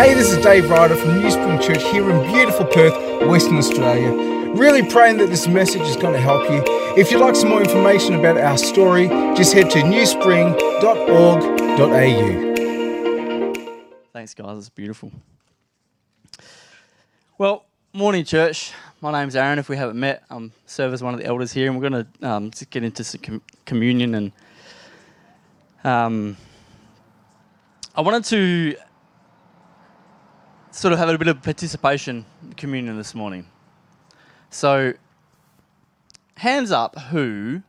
Hey, this is Dave Ryder from New Spring Church here in beautiful Perth, Western Australia. Really praying that this message is going to help you. If you'd like some more information about our story, just head to newspring.org.au. Thanks, guys. It's beautiful. Well, morning, church. My name's Aaron. If we haven't met, I'm serve as one of the elders here, and we're going to um, get into some com- communion. And um, I wanted to sort of have a bit of participation communion this morning. So, hands up who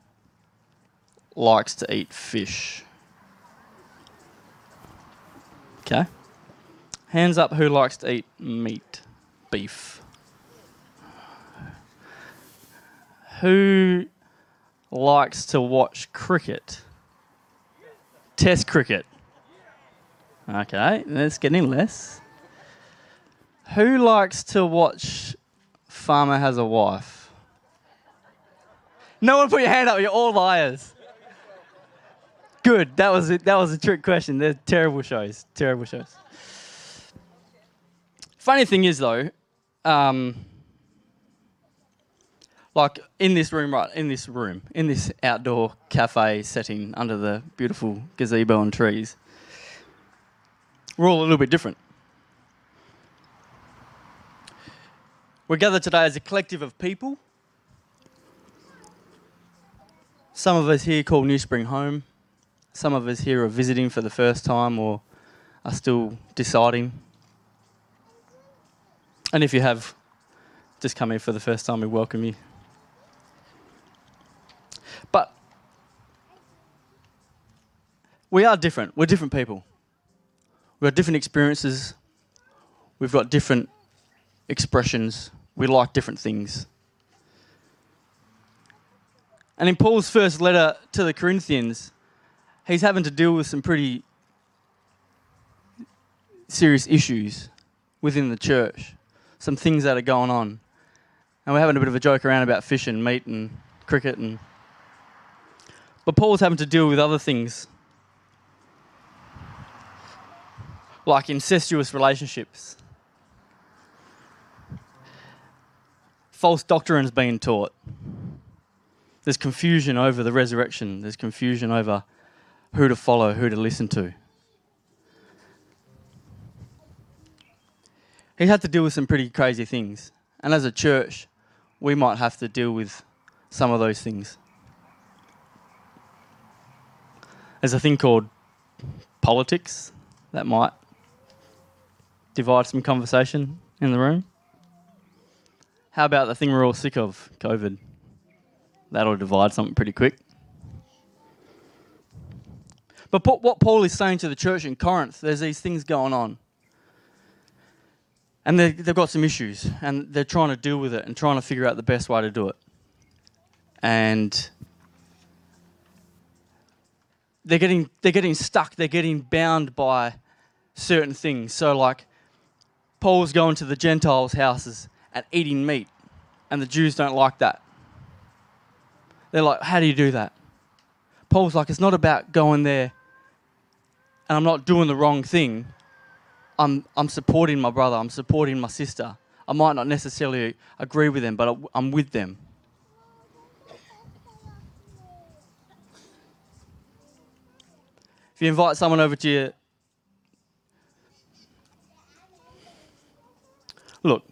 likes to eat fish? Okay. Hands up who likes to eat meat, beef. Who likes to watch cricket? Test cricket. Okay, that's getting less. Who likes to watch Farmer Has a Wife? No one put your hand up, you're all liars. Good, that was that was a trick question. They're terrible shows, terrible shows. Funny thing is though, um, like in this room, right, in this room, in this outdoor cafe setting under the beautiful gazebo and trees, we're all a little bit different. We're gathered today as a collective of people. Some of us here call New Spring home. Some of us here are visiting for the first time or are still deciding. And if you have just come here for the first time, we welcome you. But we are different. We're different people. We've got different experiences. We've got different expressions. We like different things. And in Paul's first letter to the Corinthians, he's having to deal with some pretty serious issues within the church, some things that are going on. And we're having a bit of a joke around about fish and meat and cricket and but Paul's having to deal with other things like incestuous relationships. False doctrine doctrines being taught. There's confusion over the resurrection. There's confusion over who to follow, who to listen to. He had to deal with some pretty crazy things. And as a church, we might have to deal with some of those things. There's a thing called politics that might divide some conversation in the room. How about the thing we're all sick of, COVID? That'll divide something pretty quick. But what Paul is saying to the church in Corinth, there's these things going on. And they've got some issues, and they're trying to deal with it and trying to figure out the best way to do it. And they're getting they're getting stuck. They're getting bound by certain things. So like Paul's going to the Gentiles' houses and eating meat, and the Jews don't like that. They're like, how do you do that? Paul's like, it's not about going there and I'm not doing the wrong thing. I'm, I'm supporting my brother, I'm supporting my sister. I might not necessarily agree with them, but I'm with them. If you invite someone over to you, look,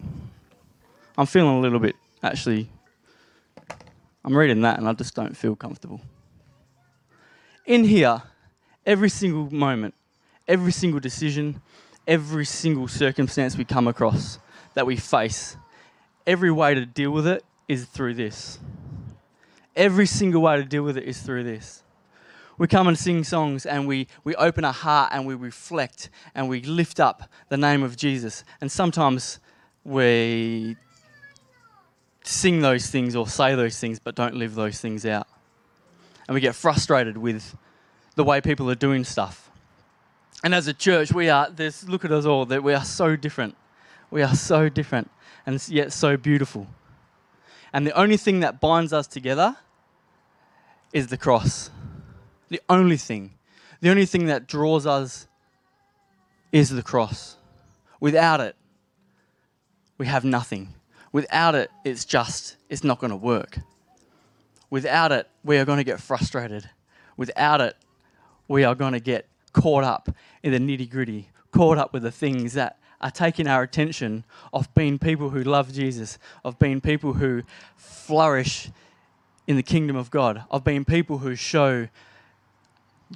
I'm feeling a little bit actually. I'm reading that and I just don't feel comfortable. In here, every single moment, every single decision, every single circumstance we come across that we face, every way to deal with it is through this. Every single way to deal with it is through this we come and sing songs and we, we open our heart and we reflect and we lift up the name of Jesus. And sometimes we sing those things or say those things but don't live those things out. And we get frustrated with the way people are doing stuff. And as a church, we are, this, look at us all, that we are so different. We are so different and yet so beautiful. And the only thing that binds us together is the cross. The only thing, the only thing that draws us is the cross. Without it, we have nothing. Without it, it's just, it's not going to work. Without it, we are going to get frustrated. Without it, we are going to get caught up in the nitty gritty, caught up with the things that are taking our attention of being people who love Jesus, of being people who flourish in the kingdom of God, of being people who show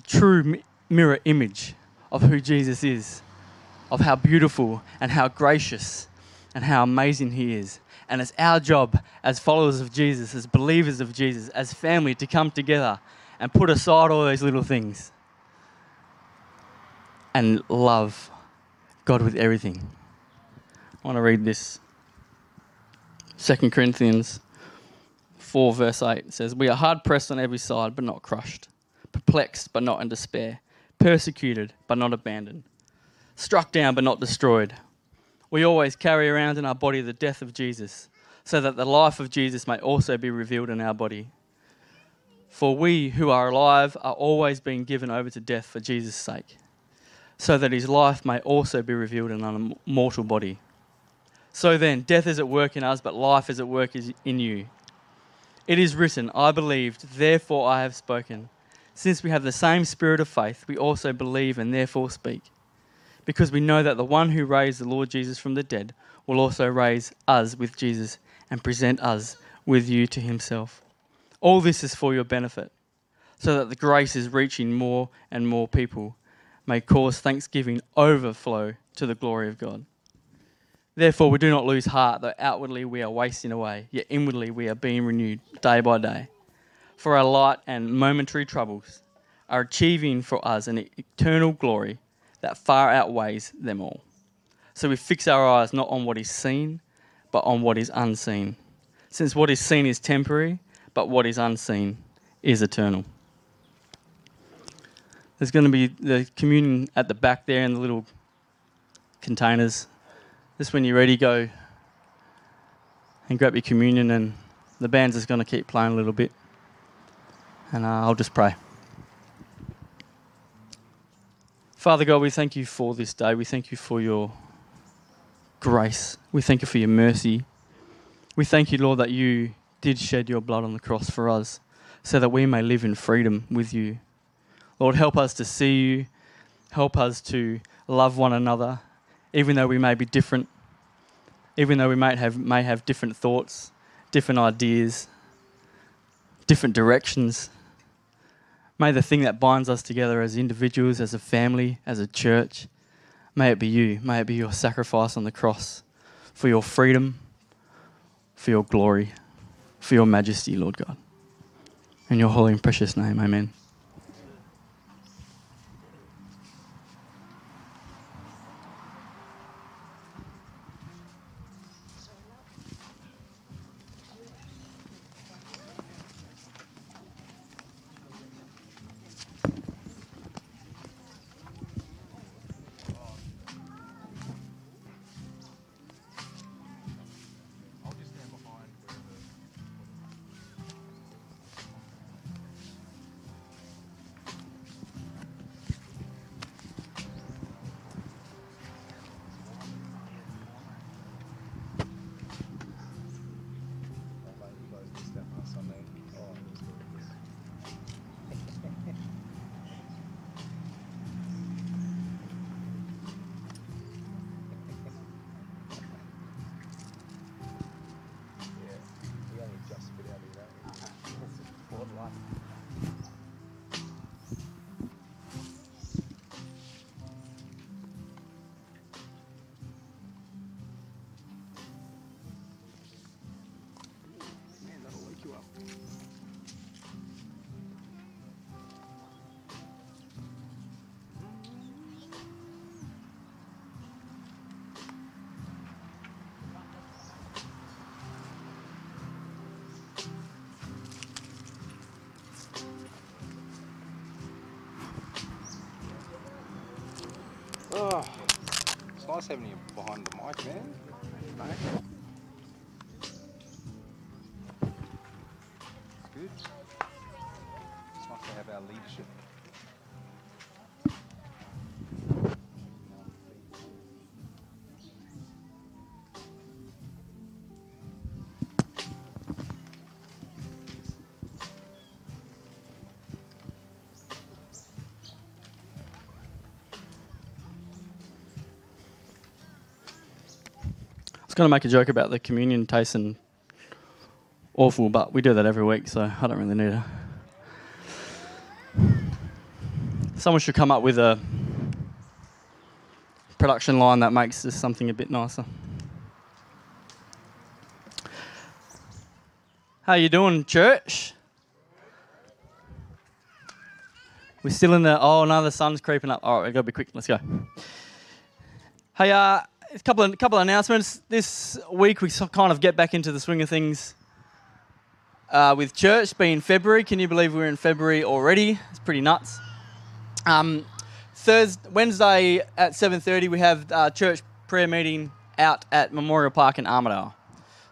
true mirror image of who Jesus is, of how beautiful and how gracious and how amazing He is. And it's our job as followers of Jesus, as believers of Jesus, as family to come together and put aside all those little things and love God with everything. I want to read this. 2 Corinthians 4, verse 8 says, We are hard pressed on every side, but not crushed, perplexed, but not in despair, persecuted, but not abandoned, struck down, but not destroyed. We always carry around in our body the death of Jesus, so that the life of Jesus may also be revealed in our body. For we who are alive are always being given over to death for Jesus' sake so that his life may also be revealed in an mortal body. So then, death is at work in us, but life is at work in you. It is written, I believed, therefore I have spoken. Since we have the same spirit of faith, we also believe and therefore speak. Because we know that the one who raised the Lord Jesus from the dead will also raise us with Jesus and present us with you to himself. All this is for your benefit, so that the grace is reaching more and more people may cause thanksgiving overflow to the glory of God. Therefore, we do not lose heart, though outwardly we are wasting away, yet inwardly we are being renewed day by day. For our light and momentary troubles are achieving for us an eternal glory that far outweighs them all. So we fix our eyes not on what is seen, but on what is unseen. Since what is seen is temporary, but what is unseen is eternal. There's going to be the communion at the back there in the little containers. Just when you're ready, go and grab your communion, and the band's just going to keep playing a little bit. And uh, I'll just pray. Father God, we thank you for this day. We thank you for your grace. We thank you for your mercy. We thank you, Lord, that you did shed your blood on the cross for us so that we may live in freedom with you. Lord, help us to see you. Help us to love one another, even though we may be different, even though we may have, may have different thoughts, different ideas, different directions. May the thing that binds us together as individuals, as a family, as a church, may it be you. May it be your sacrifice on the cross for your freedom, for your glory, for your majesty, Lord God. In your holy and precious name, amen. Oh, it's nice having you behind the mic, man. Mate. Was going to make a joke about the communion tasting awful, but we do that every week, so I don't really need it. Someone should come up with a production line that makes this something a bit nicer. How you doing, church? We're still in the oh no, the sun's creeping up. All right, we gotta be quick. Let's go. Hey, uh, a couple of couple of announcements this week. We kind of get back into the swing of things uh, with church. Being February, can you believe we're in February already? It's pretty nuts. Um, Thursday, Wednesday at 7:30, we have uh, church prayer meeting out at Memorial Park in Armadale.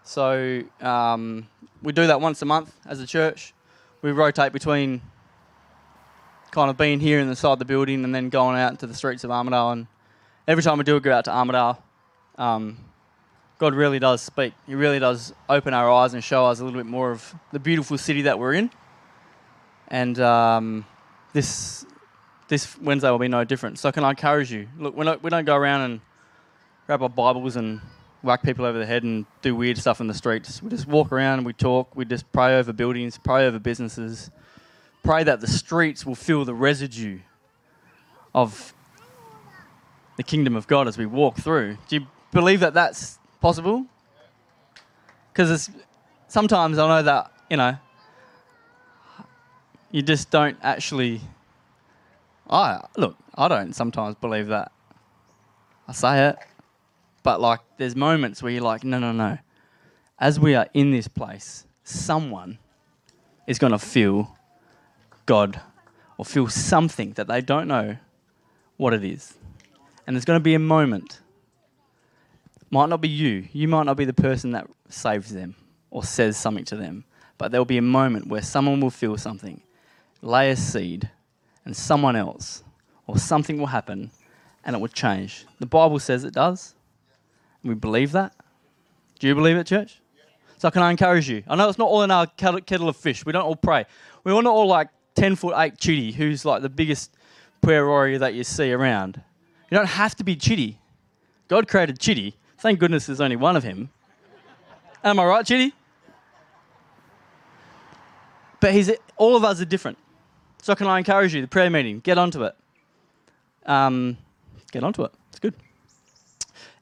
So um, we do that once a month as a church. We rotate between kind of being here inside the building and then going out into the streets of Armadale. And every time we do go out to Armadale, um, God really does speak. He really does open our eyes and show us a little bit more of the beautiful city that we're in. And um, this this Wednesday will be no different. So can I encourage you? Look, don't, we don't go around and grab our Bibles and whack people over the head and do weird stuff in the streets. We just walk around and we talk. We just pray over buildings, pray over businesses, pray that the streets will feel the residue of the kingdom of God as we walk through. Do you believe that that's possible? Because it's sometimes I know that, you know, you just don't actually. I look, I don't sometimes believe that. I say it, but like, there's moments where you're like, no, no, no. As we are in this place, someone is going to feel God or feel something that they don't know what it is. And there's going to be a moment. Might not be you. You might not be the person that saves them or says something to them. But there'll be a moment where someone will feel something, lay a seed, and someone else or something will happen and it will change. The Bible says it does. We believe that. Do you believe it, church? So can I encourage you? I know it's not all in our kettle of fish. We don't all pray. We're not all like 10 foot 8 Chitty, who's like the biggest prayer warrior that you see around. You don't have to be Chitty. God created Chitty. Thank goodness there's only one of him. Am I right, Chitty? But he's, all of us are different. So can I encourage you, the prayer meeting, get onto it. Um, get onto it. It's good.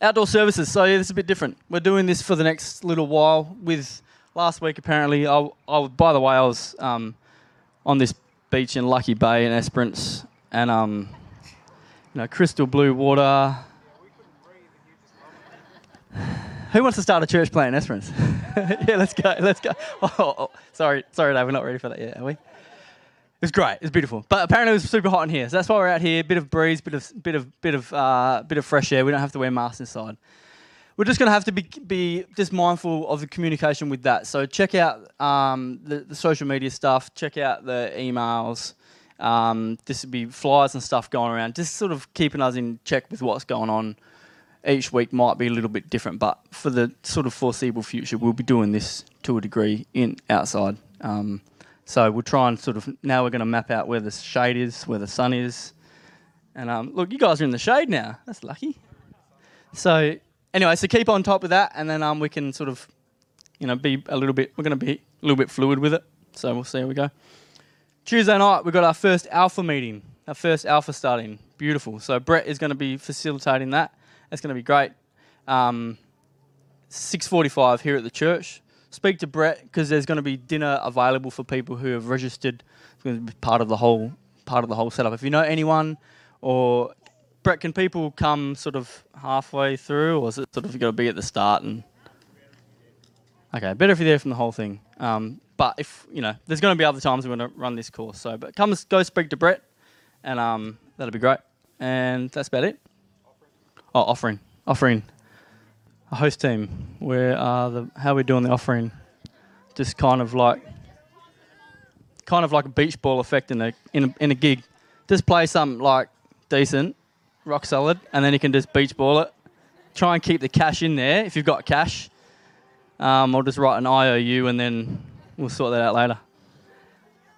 Outdoor services. So yeah, this is a bit different. We're doing this for the next little while. With last week, apparently, I, I by the way, I was um, on this beach in Lucky Bay in Esperance, and um, you know, crystal blue water. Who wants to start a church plant in Esperance? yeah, let's go. Let's go. Oh, oh, oh, sorry, sorry, Dave. We're not ready for that yet, are we? It was great. It's beautiful. But apparently it was super hot in here. So that's why we're out here. Bit of breeze, bit of bit of bit of uh, bit of fresh air. We don't have to wear masks inside. We're just going to have to be, be just mindful of the communication with that. So check out um, the, the, social media stuff. Check out the emails. Um, this would be flyers and stuff going around. Just sort of keeping us in check with what's going on. Each week might be a little bit different, but for the sort of foreseeable future, we'll be doing this to a degree in outside. Um, so we'll try and sort of now we're going to map out where the shade is, where the sun is. And um, look, you guys are in the shade now. That's lucky. So anyway, so keep on top of that, and then um, we can sort of, you know, be a little bit. We're going to be a little bit fluid with it. So we'll see how we go. Tuesday night we've got our first alpha meeting. Our first alpha starting. Beautiful. So Brett is going to be facilitating that. That's going to be great. Um, 6:45 here at the church speak to Brett because there's going to be dinner available for people who have registered. It's going to be part of the whole part of the whole setup. If you know anyone, or Brett, can people come sort of halfway through, or is it sort of got to be at the start and? Okay, better if you're there from the whole thing. Um, but if you know, there's going to be other times we're going to run this course. So, but come go speak to Brett, and um, that'll be great. And that's about it. Oh, offering, offering a host team. Where are the how are we doing the offering? Just kind of like kind of like a beach ball effect in a in a, in a gig. Just play some like decent, rock solid, and then you can just beach ball it. Try and keep the cash in there if you've got cash. Um, I'll just write an IOU and then we'll sort that out later.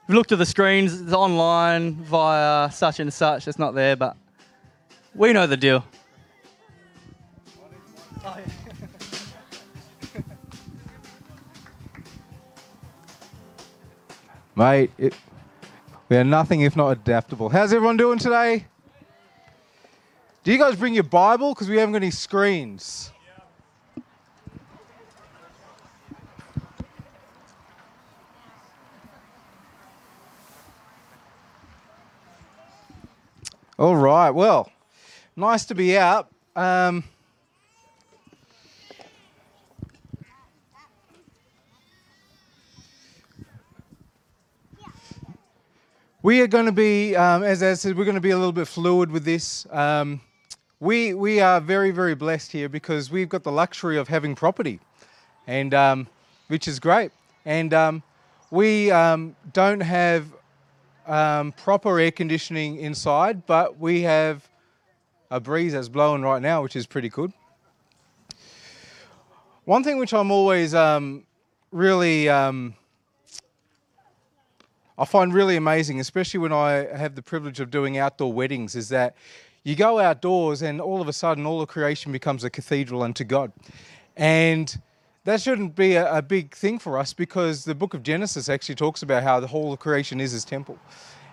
If you look at the screens, it's online via such and such. It's not there, but we know the deal. Mate, it, we are nothing if not adaptable. How's everyone doing today? Do you guys bring your Bible? Because we haven't got any screens. All right, well, nice to be out. Um, We are going to be, um, as I said, we're going to be a little bit fluid with this. Um, we, we are very, very blessed here because we've got the luxury of having property, and um, which is great. And um, we um, don't have um, proper air conditioning inside, but we have a breeze that's blowing right now, which is pretty good. One thing which I'm always really I find really amazing, especially when I have the privilege of doing outdoor weddings, is that you go outdoors and all of a sudden all of creation becomes a cathedral unto God. And that shouldn't be a, a, big thing for us because the book of Genesis actually talks about how the whole of creation is his temple.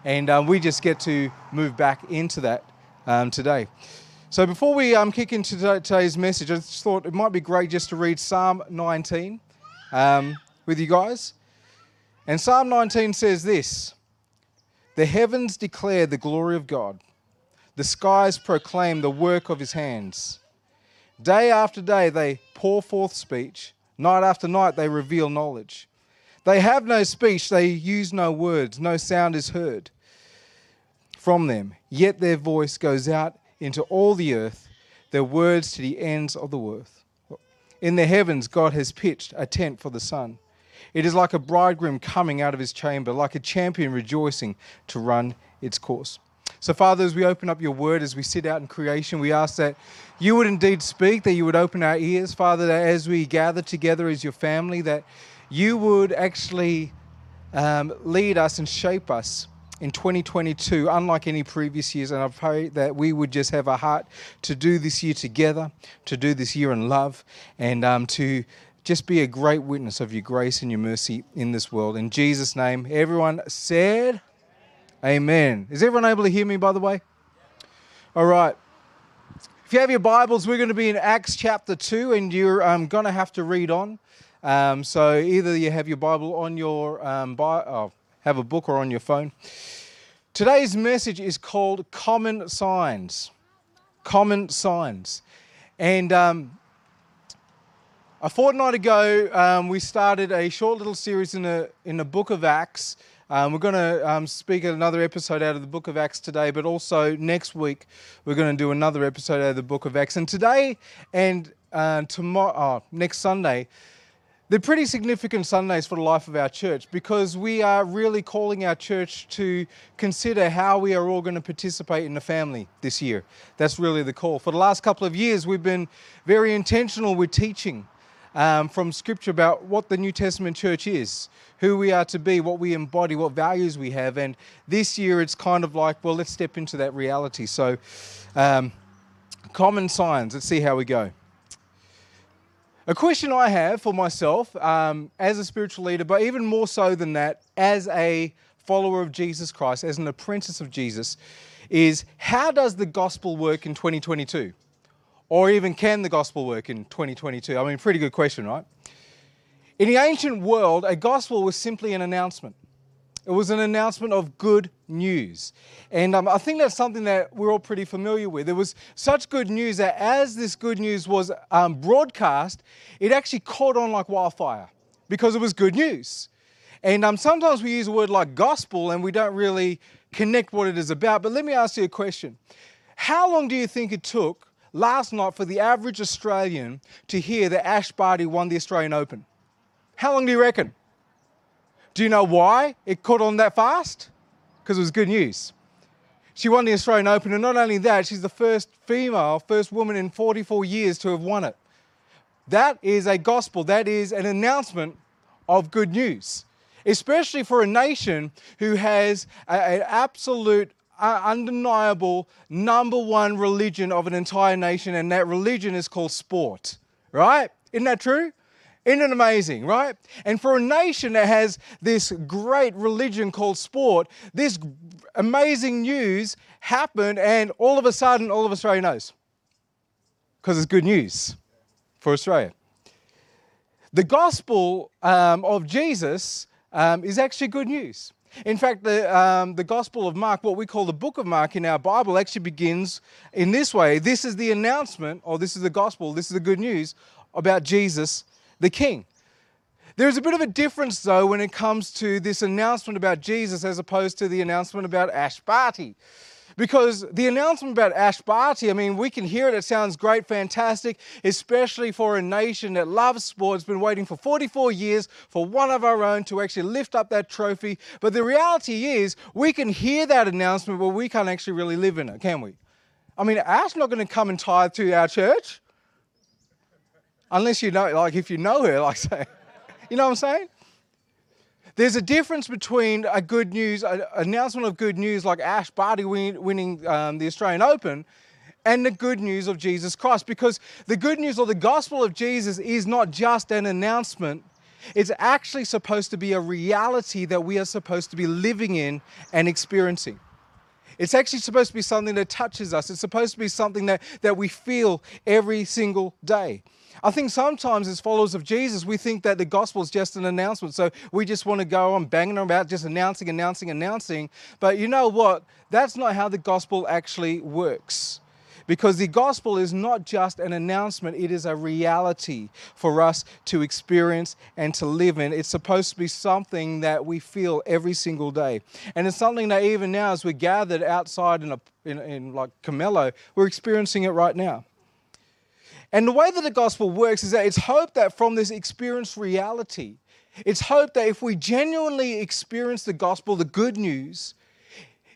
And um, we just get to move back into that um, today. So before we um, kick into today's message, I just thought it might be great just to read Psalm 19 um, with you guys. And Psalm 19 says this The heavens declare the glory of God, the skies proclaim the work of his hands. Day after day they pour forth speech, night after night they reveal knowledge. They have no speech, they use no words, no sound is heard from them, yet their voice goes out into all the earth, their words to the ends of the earth. In the heavens, God has pitched a tent for the sun it is like a bridegroom coming out of his chamber, like a champion rejoicing to run its course. So, Father, as we open up your word, as we sit out in creation, we ask that you would indeed speak, that you would open our ears, Father, that as we gather together as your family, that you would actually um, lead us and shape us in 2022, unlike any previous years. And I pray that we would just have a heart to do this year together, to do this year in love, and um, to just be a great witness of your grace and your mercy in this world. In Jesus' name, everyone said, Amen. Is everyone able to hear me, by the way? All right. If you have your Bibles, we're going to be in Acts chapter 2, and you're um, going to have to read on. Um, so either you have your Bible on your, um, Bi- oh, have a book or on your phone. Today's message is called Common Signs. Common Signs. And um, a fortnight ago, um, we started a short little series in, a, in the book of Acts. Um, we're going to um, speak another episode out of the book of Acts today, but also next week we're going to do another episode out of the book of Acts. And today and uh, tomorrow, oh, next Sunday, they're pretty significant Sundays for the life of our church because we are really calling our church to consider how we are all going to participate in the family this year. That's really the call. For the last couple of years, we've been very intentional with teaching um, from Scripture about what the New Testament church is, who we are to be, what we embody, what values we have. And this year it's kind of like, well, let's step into that reality. So, um, common signs, let's see how we go. A question I have for myself um, as a spiritual leader, but even more so than that, as a follower of Jesus Christ, as an apprentice of Jesus, is how does the gospel work in 2022? Or even can the gospel work in 2022? I mean, pretty good question, right? In the ancient world, a gospel was simply an announcement. It was an announcement of good news. And um, I think that's something that we're all pretty familiar with. It was such good news that as this good news was um, broadcast, it actually caught on like wildfire because it was good news. And um, sometimes we use a word like gospel and we don't really connect what it is about. But let me ask you a question How long do you think it took last night for the average Australian to hear that Ash Barty won the Australian Open? How long do you reckon? Do you know why it caught on that fast? Because it was good news. She won the Australian Open, and not only that, she's the first female, first woman in 44 years to have won it. That is a gospel, that is an announcement of good news, especially for a nation who has an absolute undeniable number one religion of an entire nation, and that religion is called sport, right? Isn't that true? Isn't it amazing, right? And for a nation that has this great religion called sport, this amazing news happened, and all of a sudden, all of Australia knows. Because it's good news for Australia. The gospel um, of Jesus um, is actually good news. In fact, the, um, the Gospel of Mark, what we call the book of Mark in our Bible, actually begins in this way. This is the announcement, or this is the gospel, this is the good news about Jesus the King. There's a bit of a difference, though, when it comes to this announcement about Jesus as opposed to the announcement about Ash Barty. Because the announcement about Ash Barty, I mean, we can hear it, it sounds great, fantastic, especially for a nation that loves sport. It's been waiting for 44 years for one of our own to actually lift up that trophy. But the reality is, we can hear that announcement, but we can't actually really live in it, can we? I mean, Ash not going to come and tithe to our church. Unless you know, like, if you know her, like, say, you know what I'm saying? There's a difference between a good news, an announcement of good news like Ash Barty win, winning um, the Australian Open, and the good news of Jesus Christ. Because the good news or the gospel of Jesus is not just an announcement, it's actually supposed to be a reality that we are supposed to be living in and experiencing. It's actually supposed to be something that touches us. It's supposed to be something that, that we feel every single day. I think sometimes as followers of Jesus, we think that the gospel is just an announcement. So we just want to go on banging about, just announcing, announcing, announcing. But you know what? That's not how the gospel actually works. Because the gospel is not just an announcement, it is a reality for us to experience and to live in. It's supposed to be something that we feel every single day. And it's something that even now, as we're gathered outside in, a, in, in like Camillo, we're experiencing it right now. And the way that the gospel works is that it's hope that from this experienced reality, it's hope that if we genuinely experience the gospel, the good news,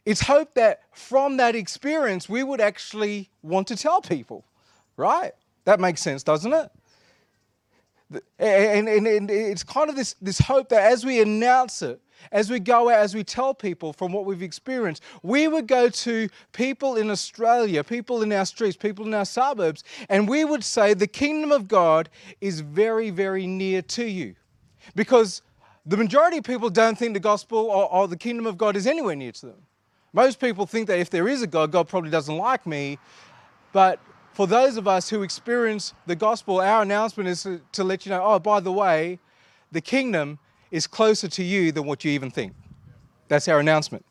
it's hope that from that experience we would actually want to tell people, right? That makes sense, doesn't it? And, and, and it's kind of this, this hope that as we announce it, as we go out, as we tell people from what we've experienced, we would go to people in Australia, people in our streets, people in our suburbs, and we would say the kingdom of God is very, very near to you. Because the majority of people don't think the gospel or, or the kingdom of God is anywhere near to them. Most people think that if there is a God, God probably doesn't like me. But for those of us who experience the gospel, our announcement is to, let you know oh, by the way, the kingdom is closer to you than what you even think. That's our announcement.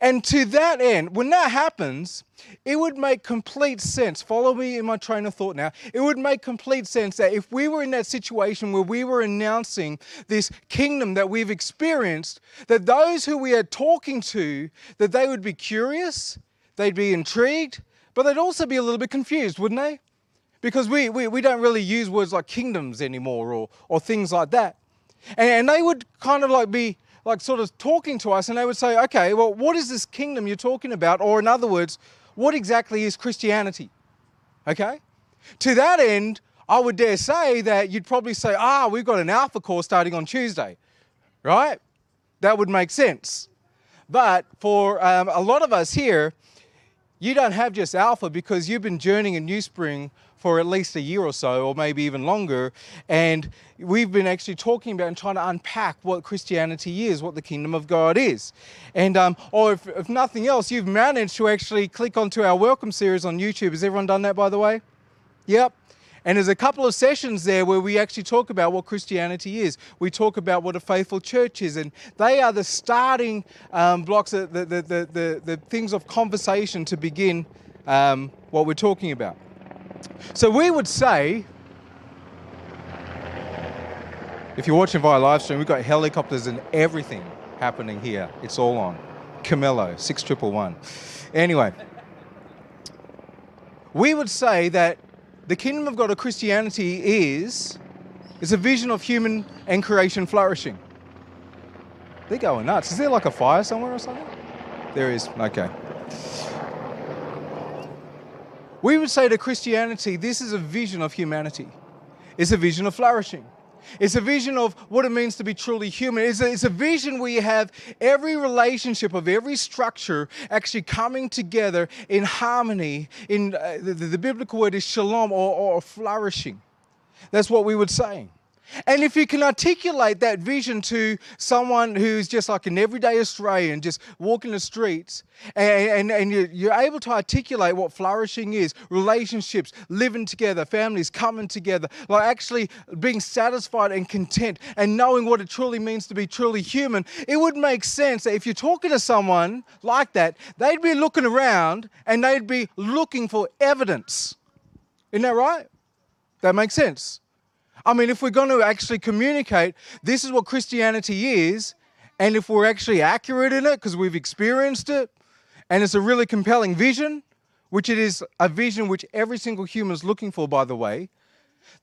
And to that end, when that happens, it would make complete sense. Follow me in my train of thought now. It would make complete sense that if we were in that situation where we were announcing this kingdom that we've experienced, that those who we are talking to, that they would be curious, they'd be intrigued, but they'd also be a little bit confused, wouldn't they? Because we, we, we don't really use words like kingdoms anymore or, or things like that. And, and they would kind of like be like sort of talking to us and they would say, okay, well, what is this kingdom you're talking about? Or in other words, what exactly is Christianity? Okay? To that end, I would dare say that you'd probably say, ah, we've got an alpha course starting on Tuesday, right? That would make sense. But for um, a lot of us here, you don't have just alpha because you've been journeying in New Spring for at least a year or so, or maybe even longer. And we've been actually talking about and trying to unpack what Christianity is, what the kingdom of God is. And, um, or if, if nothing else, you've managed to actually click onto our welcome series on YouTube. Has everyone done that, by the way? Yep. And there's a couple of sessions there where we actually talk about what Christianity is. We talk about what a faithful church is, and they are the starting um, blocks, the, the, the, the, the things of conversation to begin um, what we're talking about. So we would say, if you're watching via live stream, we've got helicopters and everything happening here. It's all on. Camillo, 6111. Anyway, we would say that the kingdom of God or Christianity is, is a vision of human and creation flourishing. They're going nuts. Is there like a fire somewhere or something? There is. Okay. We would say to Christianity, this is a vision of humanity. It's a vision of flourishing. It's a vision of what it means to be truly human. It's a, it's a vision where you have every relationship of every structure actually coming together in harmony. In uh, the, the, biblical word is shalom or, or flourishing. That's what we would say. And if you can articulate that vision to someone who's just like an everyday Australian, just walking the streets, and, and, and you're, able to articulate what flourishing is relationships, living together, families coming together, like actually being satisfied and content, and knowing what it truly means to be truly human, it would make sense that if you're talking to someone like that, they'd be looking around and they'd be looking for evidence. Isn't that right? That makes sense. I mean, if we're going to actually communicate, this is what Christianity is, and if we're actually accurate in it because we've experienced it, and it's a really compelling vision, which it is a vision which every single human is looking for, by the way,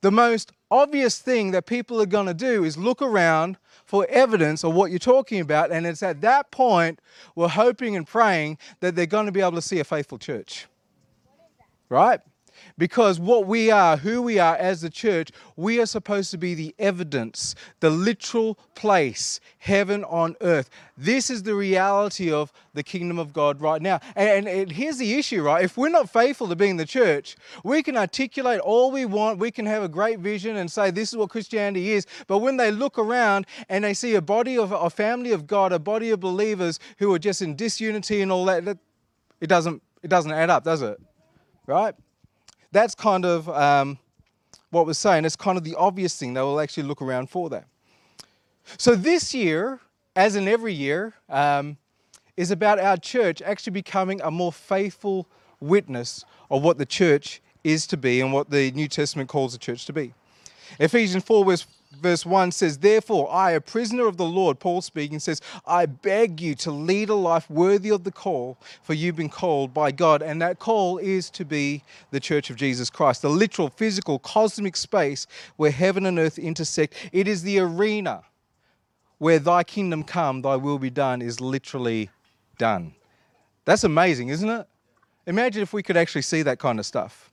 the most obvious thing that people are going to do is look around for evidence of what you're talking about. And it's at that point we're hoping and praying that they're going to be able to see a faithful church. Right? Because what we are, who we are as the church, we are supposed to be the evidence, the literal place, heaven on earth. This is the reality of the kingdom of God right now. And, and, here's the issue, right? If we're not faithful to being the church, we can articulate all we want, we can have a great vision and say this is what Christianity is. But when they look around and they see a body of a family of God, a body of believers who are just in disunity and all that, it doesn't it doesn't add up, does it? Right? That's kind of um, what we're saying. It's kind of the obvious thing. They will actually look around for that. So this year, as in every year, um, is about our church actually becoming a more faithful witness of what the church is to be and what the New Testament calls the church to be. Ephesians 4, verse verse 1 says, Therefore, I, a prisoner of the Lord, Paul speaking, says, I beg you to lead a life worthy of the call, for you've been called by God. And that call is to be the church of Jesus Christ, the literal, physical, cosmic space where heaven and earth intersect. It is the arena where thy kingdom come, thy will be done, is literally done. That's amazing, isn't it? Imagine if we could actually see that kind of stuff.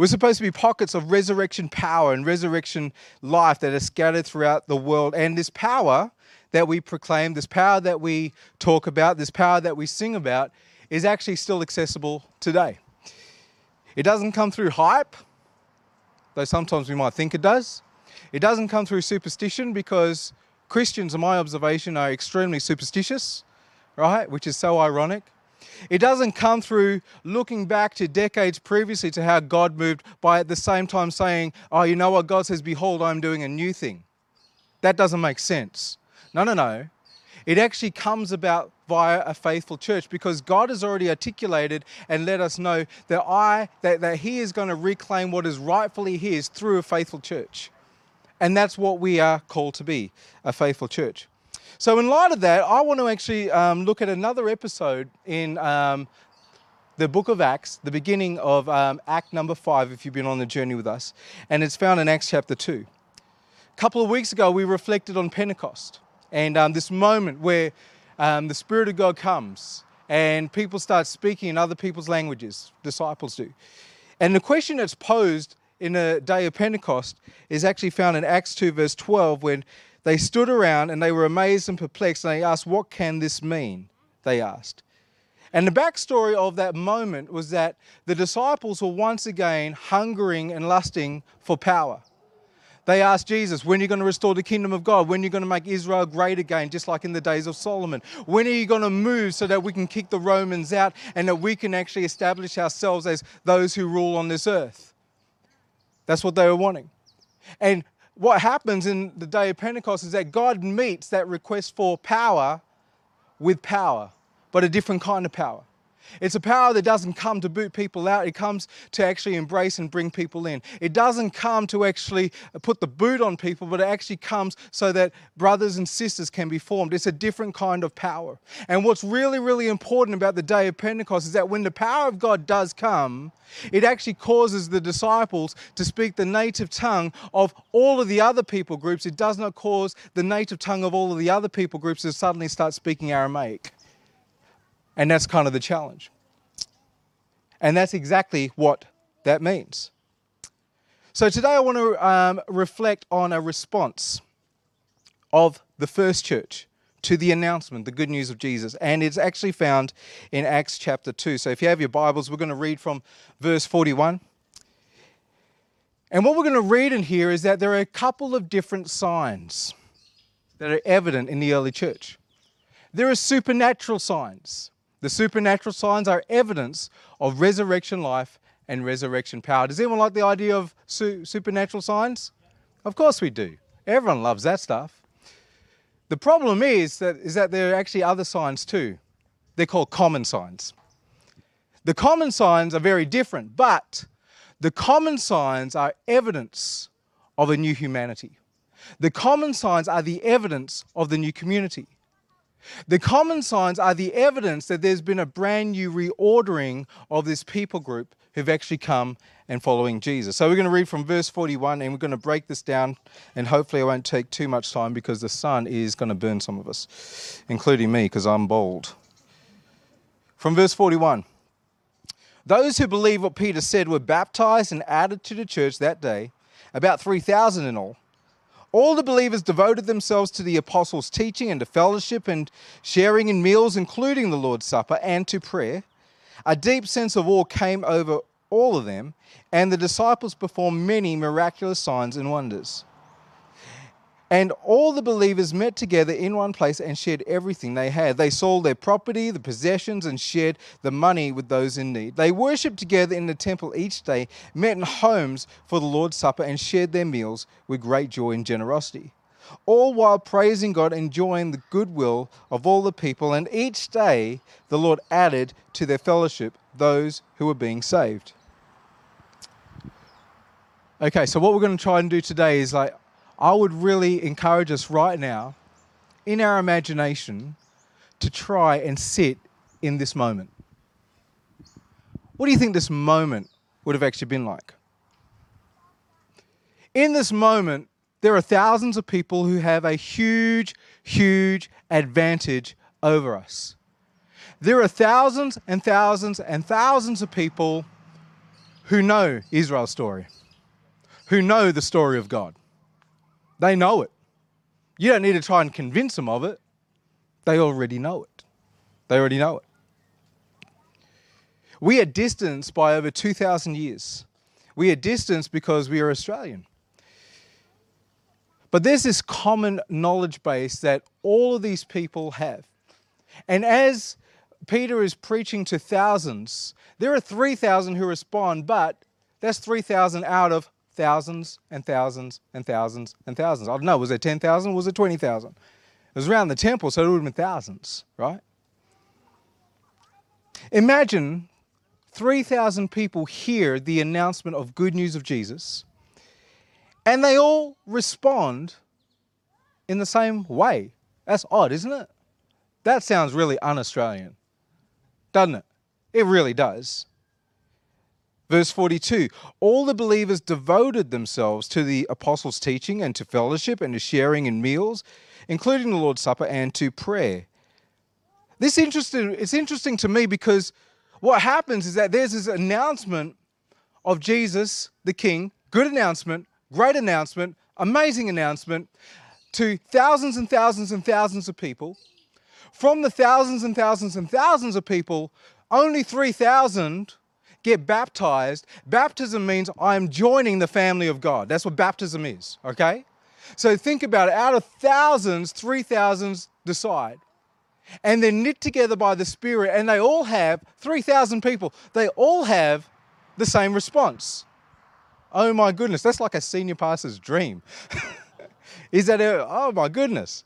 We're supposed to be pockets of resurrection power and resurrection life that are scattered throughout the world. And this power that we proclaim, this power that we talk about, this power that we sing about, is actually still accessible today. It doesn't come through hype, though sometimes we might think it does. It doesn't come through superstition because Christians, in my observation, are extremely superstitious, right? Which is so ironic. It doesn't come through looking back to decades previously to how God moved by at the same time saying, Oh, you know what? God says, Behold, I'm doing a new thing. That doesn't make sense. No, no, no. It actually comes about via a faithful church because God has already articulated and let us know that I that, that He is going to reclaim what is rightfully His through a faithful church. And that's what we are called to be, a faithful church. So, in light of that, I want to actually um, look at another episode in um, the book of Acts, the beginning of um, Act number five, if you've been on the journey with us. And it's found in Acts chapter 2. A couple of weeks ago, we reflected on Pentecost and um, this moment where um, the Spirit of God comes and people start speaking in other people's languages, disciples do. And the question that's posed in the day of Pentecost is actually found in Acts 2, verse 12, when they stood around and they were amazed and perplexed, and they asked, What can this mean? They asked. And the backstory of that moment was that the disciples were once again hungering and lusting for power. They asked Jesus, When are you going to restore the kingdom of God? When are you going to make Israel great again, just like in the days of Solomon? When are you going to move so that we can kick the Romans out and that we can actually establish ourselves as those who rule on this earth? That's what they were wanting. And what happens in the day of Pentecost is that God meets that request for power with power, but a different kind of power. It's a power that doesn't come to boot people out, it comes to actually embrace and bring people in. It doesn't come to actually put the boot on people, but it actually comes so that brothers and sisters can be formed. It's a different kind of power. And what's really, really important about the day of Pentecost is that when the power of God does come, it actually causes the disciples to speak the native tongue of all of the other people groups. It does not cause the native tongue of all of the other people groups to suddenly start speaking Aramaic. And that's kind of the challenge. And that's exactly what that means. So today I want to um, reflect on a response of the first church to the announcement, the good news of Jesus. And it's actually found in Acts chapter 2. So if you have your Bibles, we're going to read from verse 41. And what we're going to read in here is that there are a couple of different signs that are evident in the early church. There are supernatural signs. The supernatural signs are evidence of resurrection life and resurrection power. Does anyone like the idea of su- supernatural signs? Of course we do. Everyone loves that stuff. The problem is that, is that there are actually other signs too. They're called common signs. The common signs are very different, but the common signs are evidence of a new humanity. The common signs are the evidence of the new community. The common signs are the evidence that there's been a brand new reordering of this people group who've actually come and following Jesus. So we're going to read from verse 41 and we're going to break this down and hopefully I won't take too much time because the sun is going to burn some of us, including me because I'm bold. From verse 41. Those who believed what Peter said were baptized and added to the church that day, about 3,000 in all. All the believers devoted themselves to the apostles' teaching and to fellowship and sharing in meals, including the Lord's Supper, and to prayer. A deep sense of awe came over all of them, and the disciples performed many miraculous signs and wonders. And all the believers met together in one place and shared everything they had. They sold their property, the possessions, and shared the money with those in need. They worshipped together in the temple each day, met in homes for the Lord's Supper, and shared their meals with great joy and generosity. All while praising God, enjoying the goodwill of all the people. And each day the Lord added to their fellowship those who were being saved. Okay, so what we're going to try and do today is like I would really encourage us right now, in our imagination, to try and sit in this moment. What do you think this moment would have actually been like? In this moment, there are thousands of people who have a huge, huge advantage over us. There are thousands and thousands and thousands of people who know Israel's story, who know the story of God. They know it. You don't need to try and convince them of it. They already know it. They already know it. We are distanced by over 2,000 years. We are distanced because we are Australian. But there's this common knowledge base that all of these people have. And as Peter is preaching to thousands, there are 3,000 who respond, but that's 3,000 out of thousands and thousands and thousands and thousands. I don't know, was it 10,000? Was it 20,000? It was around the temple, so it would have been thousands, right? Imagine 3,000 people hear the announcement of good news of Jesus, and they all respond in the same way. That's odd, isn't it? That sounds really un Australian, doesn't it? It really does. Verse 42 All the believers devoted themselves to the apostles' teaching and to fellowship and to sharing in meals, including the Lord's Supper and to prayer. This interesting, it's interesting to me because what happens is that there's this announcement of Jesus, the King, good announcement, great announcement, amazing announcement to thousands and thousands and thousands of people. From the thousands and thousands and thousands of people, only 3,000 get baptized, baptism means I'm joining the family of God. That's what baptism is, okay? So think about it. Out of thousands, 3,000 decide. And they're knit together by the Spirit, and they all have, 3,000 people, they all have the same response. Oh my goodness, that's like a senior pastor's dream. is that, a, oh my goodness.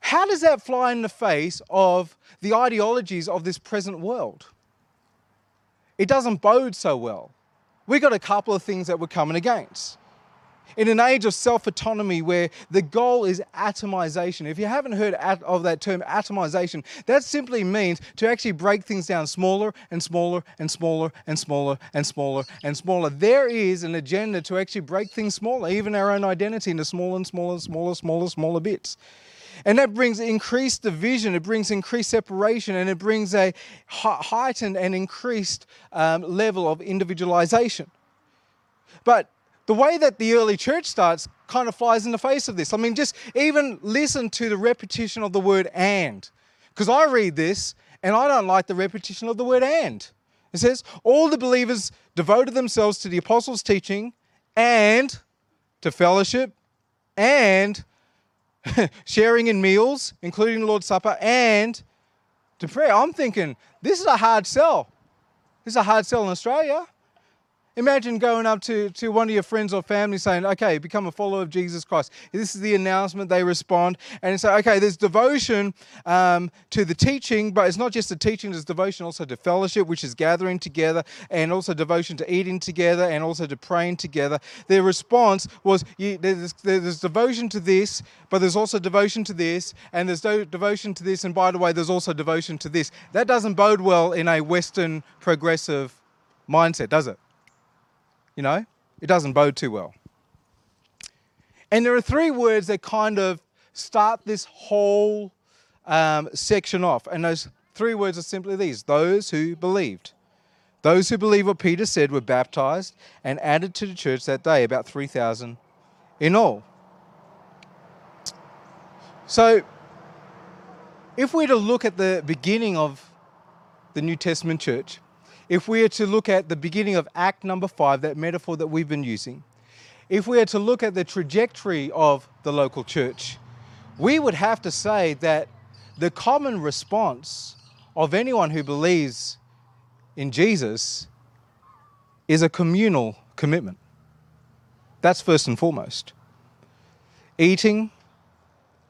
How does that fly in the face of the ideologies of this present world? It doesn't bode so well. We got a couple of things that we're coming against. In an age of self autonomy where the goal is atomization, if you haven't heard of that term atomization, that simply means to actually break things down smaller and smaller and smaller and smaller and smaller and smaller. There is an agenda to actually break things smaller, even our own identity, into smaller and smaller, and smaller, smaller, smaller bits. And that brings increased division, it brings increased separation, and it brings a heightened and increased um, level of individualization. But the way that the early church starts kind of flies in the face of this. I mean, just even listen to the repetition of the word and. Because I read this and I don't like the repetition of the word and. It says, All the believers devoted themselves to the apostles' teaching and to fellowship and sharing in meals, including the Lord's Supper, and to prayer. I'm thinking, this is a hard sell. This is a hard sell in Australia. Imagine going up to, to one of your friends or family saying, okay, become a follower of Jesus Christ. This is the announcement. They respond and say, okay, there's devotion um, to the teaching, but it's not just the teaching, there's devotion also to fellowship, which is gathering together, and also devotion to eating together, and also to praying together. Their response was, there's, there's devotion to this, but there's also devotion to this, and there's devotion to this, and by the way, there's also devotion to this. That doesn't bode well in a Western progressive mindset, does it? You know, it doesn't bode too well. And there are three words that kind of start this whole um, section off. And those three words are simply these those who believed. Those who believe what Peter said were baptized and added to the church that day, about 3,000 in all. So, if we're to look at the beginning of the New Testament church, if we are to look at the beginning of Act number five, that metaphor that we've been using, if we are to look at the trajectory of the local church, we would have to say that the common response of anyone who believes in Jesus is a communal commitment. That's first and foremost. Eating,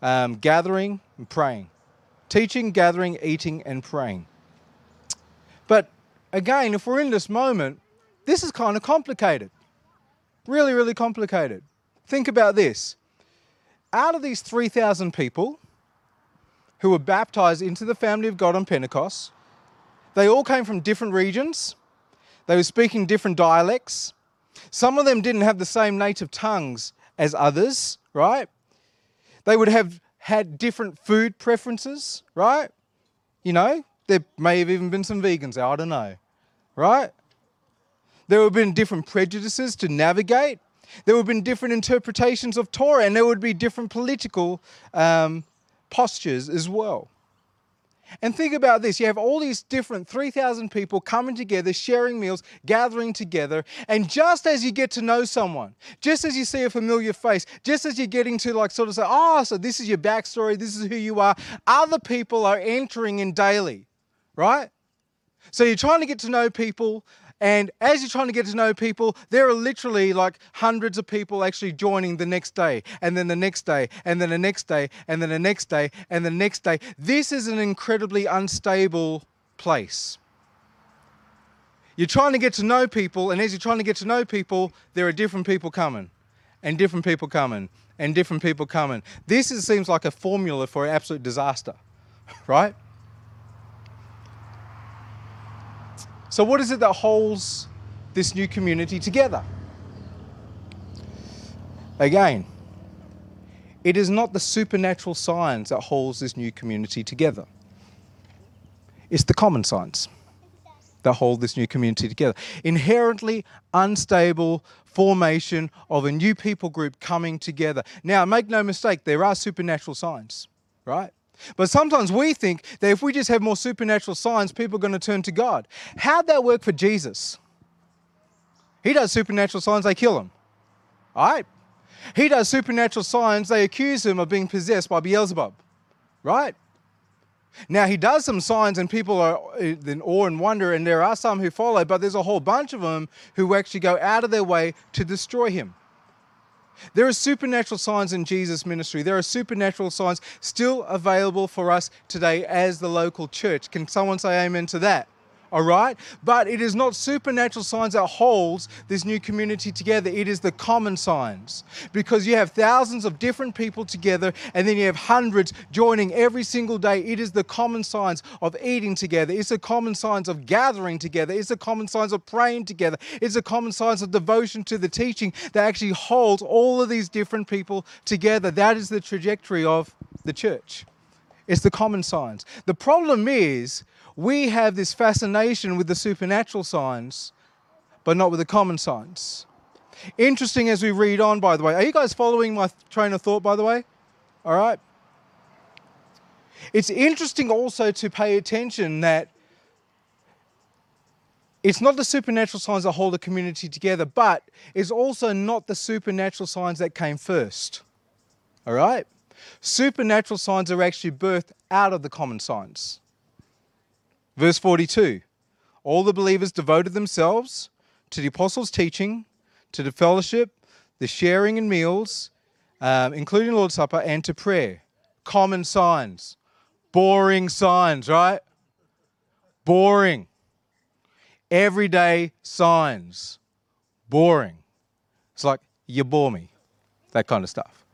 um, gathering, and praying. Teaching, gathering, eating, and praying. Again, if we're in this moment, this is kind of complicated. Really, really complicated. Think about this. Out of these 3,000 people who were baptized into the family of God on Pentecost, they all came from different regions. They were speaking different dialects. Some of them didn't have the same native tongues as others, right? They would have had different food preferences, right? You know, there may have even been some vegans there, I don't know. Right? There would have been different prejudices to navigate. There would have been different interpretations of Torah, and there would be different political um, postures as well. And think about this you have all these different 3,000 people coming together, sharing meals, gathering together. And just as you get to know someone, just as you see a familiar face, just as you're getting to like sort of say, oh, so this is your backstory, this is who you are, other people are entering in daily right? So you're trying to get to know people, and as you're trying to get to know people, there are literally like hundreds of people actually joining the next day, and then the next day, and then the next day, and then the next day, and the next day. This is an incredibly unstable place. You're trying to get to know people, and as you're trying to get to know people, there are different people coming, and different people coming, and different people coming. This is, seems like a formula for absolute disaster, right? So, what is it that holds this new community together? Again, it is not the supernatural signs that holds this new community together. It's the common signs that hold this new community together. Inherently unstable formation of a new people group coming together. Now, make no mistake, there are supernatural signs, right? But sometimes we think that if we just have more supernatural signs, people are going to turn to God. How'd that work for Jesus? He does supernatural signs, they kill him. All right? He does supernatural signs, they accuse him of being possessed by Beelzebub. Right? Now, he does some signs and people are uh, in awe and wonder, and there are some who follow, but there's a whole bunch of them who actually go out of their way to destroy him. There are supernatural signs in Jesus' ministry. There are supernatural signs still available for us today as the local church. Can someone say amen to that? All right? But it is not supernatural signs that holds this new community together. It is the common signs. Because you have thousands of different people together and then you have hundreds joining every single day. It is the common signs of eating together. It's the common signs of gathering together. It's the common signs of praying together. It's the common signs of devotion to the teaching that actually holds all of these different people together. That is the trajectory of the church. It's the common signs. The problem is we have this fascination with the supernatural signs, but not with the common signs. Interesting as we read on, by the way. Are you guys following my train of thought, by the way? All right. It's interesting also to pay attention that it's not the supernatural signs that hold the community together, but it's also not the supernatural signs that came first. All right? Supernatural signs are actually birthed out of the common signs. Verse 42 All the believers devoted themselves to the apostles' teaching, to the fellowship, the sharing in meals, um, including Lord's Supper, and to prayer. Common signs. Boring signs, right? Boring. Everyday signs. Boring. It's like, you bore me. That kind of stuff.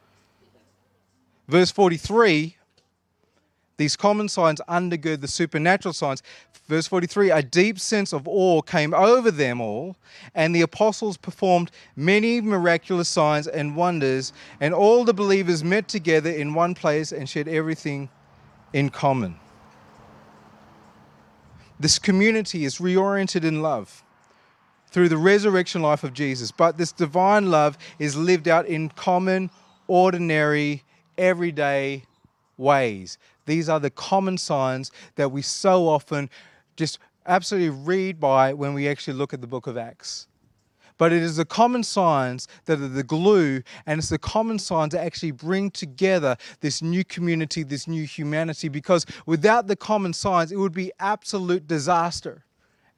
Verse 43 these common signs undergird the supernatural signs. Verse 43 A deep sense of awe came over them all, and the apostles performed many miraculous signs and wonders, and all the believers met together in one place and shared everything in common. This community is reoriented in love through the resurrection life of Jesus, but this divine love is lived out in common, ordinary, everyday ways. These are the common signs that we so often just absolutely read by when we actually look at the book of Acts. But it is the common signs that are the glue, and it's the common signs that actually bring together this new community, this new humanity. Because without the common signs, it would be absolute disaster.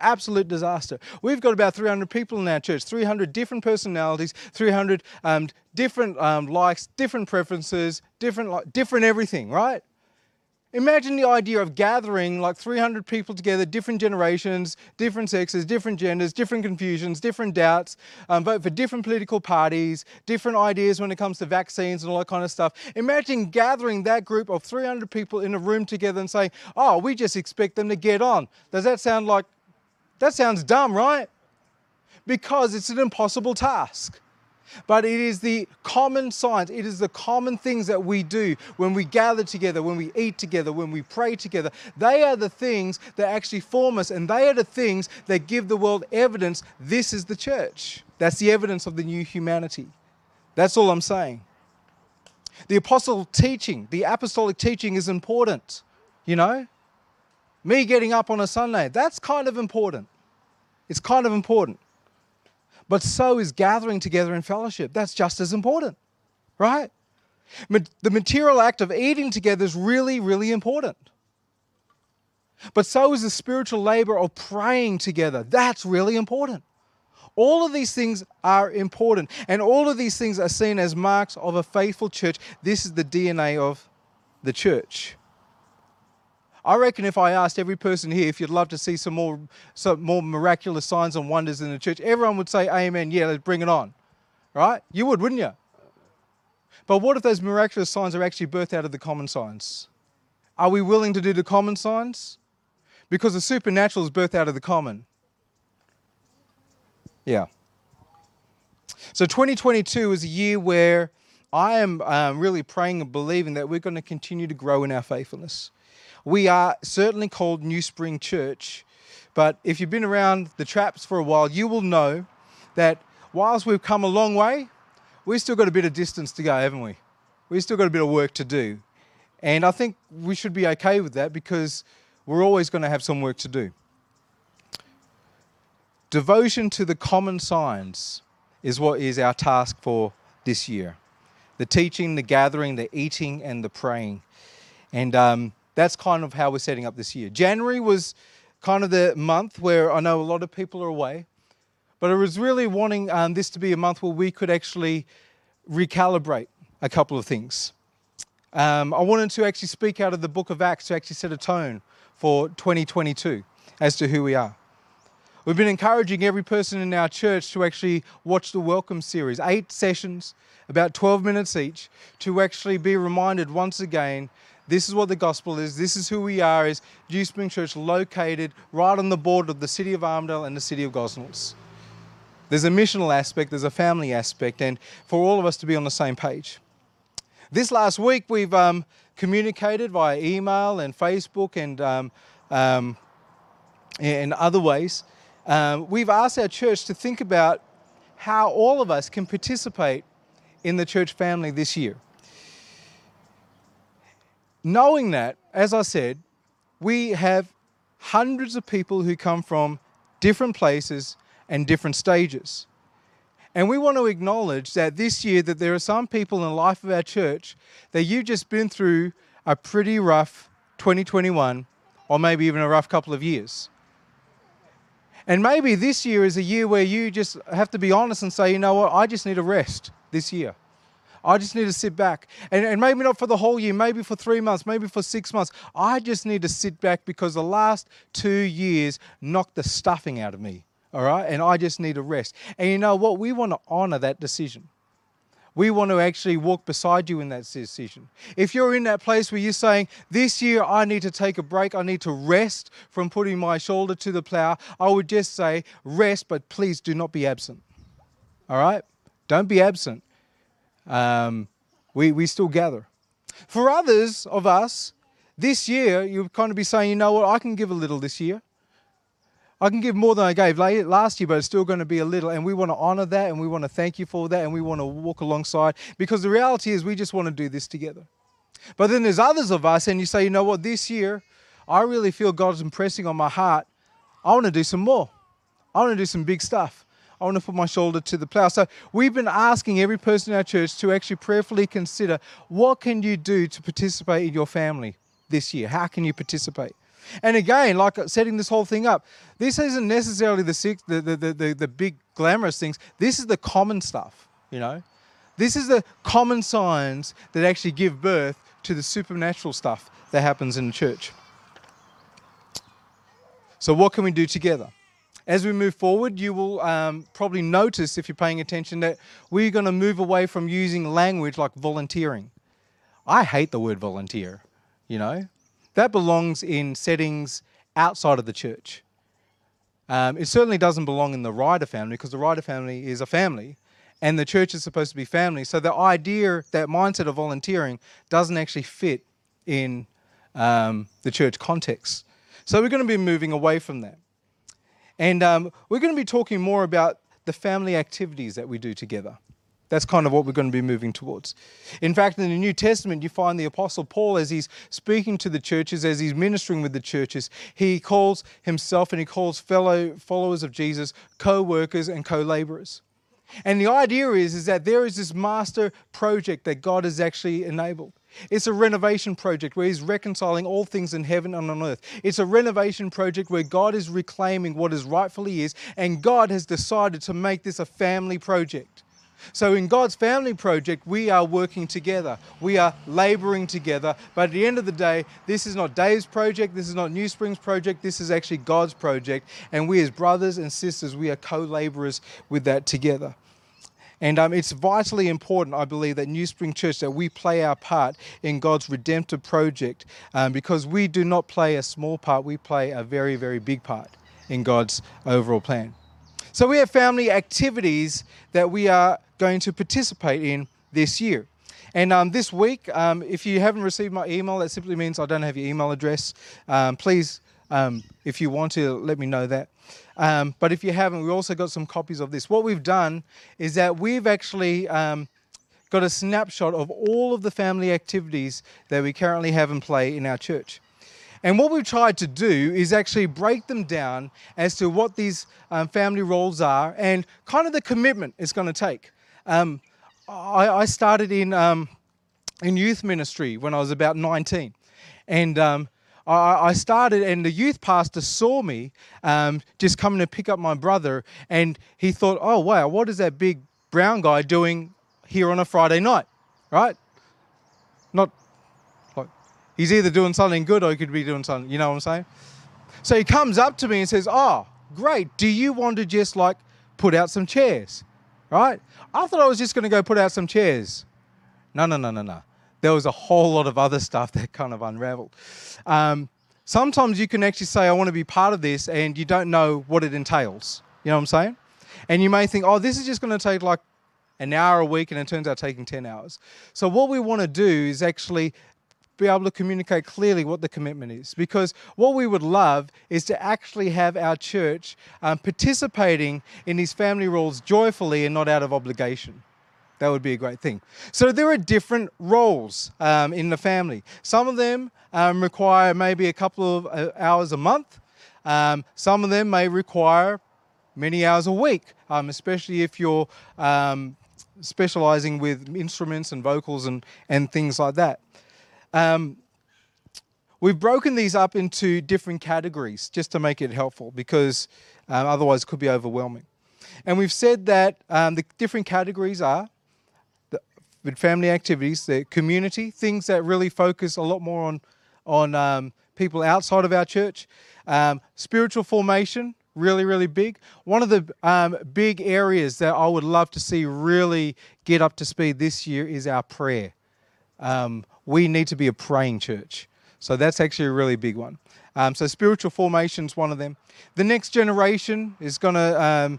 Absolute disaster. We've got about 300 people in our church, 300 different personalities, 300 um, different um, likes, different preferences, different, different everything, right? Imagine the idea of gathering like 300 people together, different generations, different sexes, different genders, different confusions, different doubts, um, vote for different political parties, different ideas when it comes to vaccines and all that kind of stuff. Imagine gathering that group of 300 people in a room together and saying, oh, we just expect them to get on. Does that sound like, that sounds dumb, right? Because it's an impossible task. But it is the common signs, it is the common things that we do when we gather together, when we eat together, when we pray together. They are the things that actually form us, and they are the things that give the world evidence this is the church. That's the evidence of the new humanity. That's all I'm saying. The apostle teaching, the apostolic teaching is important, you know? Me getting up on a Sunday, that's kind of important. It's kind of important. But so is gathering together in fellowship. That's just as important, right? The material act of eating together is really, really important. But so is the spiritual labor of praying together. That's really important. All of these things are important, and all of these things are seen as marks of a faithful church. This is the DNA of the church. I reckon if I asked every person here if you'd love to see some more, some more miraculous signs and wonders in the church, everyone would say, Amen, yeah, let's bring it on. Right? You would, wouldn't you? But what if those miraculous signs are actually birthed out of the common signs? Are we willing to do the common signs? Because the supernatural is birthed out of the common. Yeah. So 2022 is a year where I am um, really praying and believing that we're going to continue to grow in our faithfulness. We are certainly called New Spring Church, but if you've been around the traps for a while, you will know that whilst we've come a long way, we've still got a bit of distance to go, haven't we? We've still got a bit of work to do. And I think we should be okay with that because we're always going to have some work to do. Devotion to the common signs is what is our task for this year the teaching, the gathering, the eating, and the praying. And um, that's kind of how we're setting up this year. January was kind of the month where I know a lot of people are away, but I was really wanting um, this to be a month where we could actually recalibrate a couple of things. Um, I wanted to actually speak out of the book of Acts to actually set a tone for 2022 as to who we are. We've been encouraging every person in our church to actually watch the Welcome series, eight sessions, about 12 minutes each, to actually be reminded once again this is what the gospel is. This is who we are as New Spring Church, located right on the border of the city of Armadale and the city of Gosnells. There's a missional aspect, there's a family aspect, and for all of us to be on the same page. This last week, we've um, communicated via email and Facebook and, um, um, and other ways. Um, we've asked our church to think about how all of us can participate in the church family this year. Knowing that, as I said, we have hundreds of people who come from different places, and different stages. And we want to acknowledge that this year that there are some people in the life of our church that you've just been through a pretty rough 2021 or maybe even a rough couple of years. And maybe this year is a year where you just have to be honest and say, you know what, I just need a rest this year. I just need to sit back. And, and maybe not for the whole year, maybe for three months, maybe for six months. I just need to sit back because the last two years knocked the stuffing out of me all right? And I just need a rest. And you know what? We want to honor that decision. We want to actually walk beside you in that decision. If you're in that place where you're saying, This year I need to take a break, I need to rest from putting my shoulder to the plow, I would just say, Rest, but please do not be absent. All right? Don't be absent. Um, we, we still gather. For others of us, this year, you'll kind of be saying, You know what? I can give a little this year. I can give more than I gave last year, but it's still going to be a little. And we want to honor that and we want to thank you for that and we want to walk alongside because the reality is we just want to do this together. But then there's others of us, and you say, you know what, this year, I really feel God's impressing on my heart. I want to do some more. I want to do some big stuff. I want to put my shoulder to the plow. So we've been asking every person in our church to actually prayerfully consider what can you do to participate in your family this year? How can you participate? And again, like uh, setting this whole thing up, this isn't necessarily the, six, the, the, the, the big glamorous things. This is the common stuff, you know. This is the common signs that actually give birth to the supernatural stuff that happens in the church. So, what can we do together? As we move forward, you will um, probably notice, if you're paying attention, that we're going to move away from using language like volunteering. I hate the word volunteer, you know that belongs in settings outside of the church. Um, it certainly doesn't belong in the Ryder family because the Ryder family is a family and the church is supposed to be family. So the idea, that mindset of volunteering, doesn't actually fit in um, the church context. So we're going to be moving away from that. And um, we're going to be talking more about the family activities that we do together. That's kind of what we're going to be moving towards. In fact, in the New Testament, you find the Apostle Paul, as he's speaking to the churches, as he's ministering with the churches, he calls himself and he calls fellow followers of Jesus co workers and co laborers. And the idea is, is that there is this master project that God has actually enabled. It's a renovation project where He's reconciling all things in heaven and on earth. It's a renovation project where God is reclaiming what is rightfully His, and God has decided to make this a family project. So, in God's family project, we are working together. We are laboring together. But at the end of the day, this is not Dave's project. This is not New Springs project. This is actually God's project. And we, as brothers and sisters, we are co laborers with that together. And um, it's vitally important, I believe, that New Spring Church, that we play our part in God's redemptive project um, because we do not play a small part, we play a very, very big part in God's overall plan. So we have family activities that we are going to participate in this year. And um, this week, um, if you haven't received my email, that simply means I don't have your email address. Um, please, um, if you want to, let me know that. Um, but if you haven't, we also got some copies of this. What we've done is that we've actually um, got a snapshot of all of the family activities that we currently have in play in our church. And what we've tried to do is actually break them down as to what these um, family roles are and kind of the commitment it's going to take. Um, I, I, started in, um, in youth ministry when I was about 19. And I, started, and the youth pastor saw me um, just coming to pick up my brother. And he thought, oh, wow, what is that big brown guy doing here on a Friday night? Right? Not like he's either doing something good or he could be doing something, you know what I'm saying? So he comes up to me and says, oh, great. Do you want to just like put out some chairs? right? I thought I was just going to go put out some chairs. No, no, no, no, no. There was a whole lot of other stuff that kind of unraveled. Um, sometimes you can actually say, I want to be part of this, and you don't know what it entails. You know what I'm saying? And you may think, oh, this is just going to take like an hour a week, and it turns out taking 10 hours. So, what we want to do is actually be able to communicate clearly what the commitment is. Because what we would love is to actually have our church um, participating in these family roles joyfully and not out of obligation. That would be a great thing. So there are different roles um, in the family. Some of them um, require maybe a couple of uh, hours a month. Um, some of them may require many hours a week, um, especially if you're um, specializing with instruments and vocals and, and things like that. Um, we've broken these up into different categories just to make it helpful because otherwise it could be overwhelming. And we've said that the different categories are family activities, the community, things that really focus a lot more on, on um, people outside of our church, um, spiritual formation, really, really big. One of the um, big areas that I would love to see really get up to speed this year is our prayer. Um, we need to be a praying church. So that's actually a really big one. Um, so spiritual formation is one of them. The next generation is going to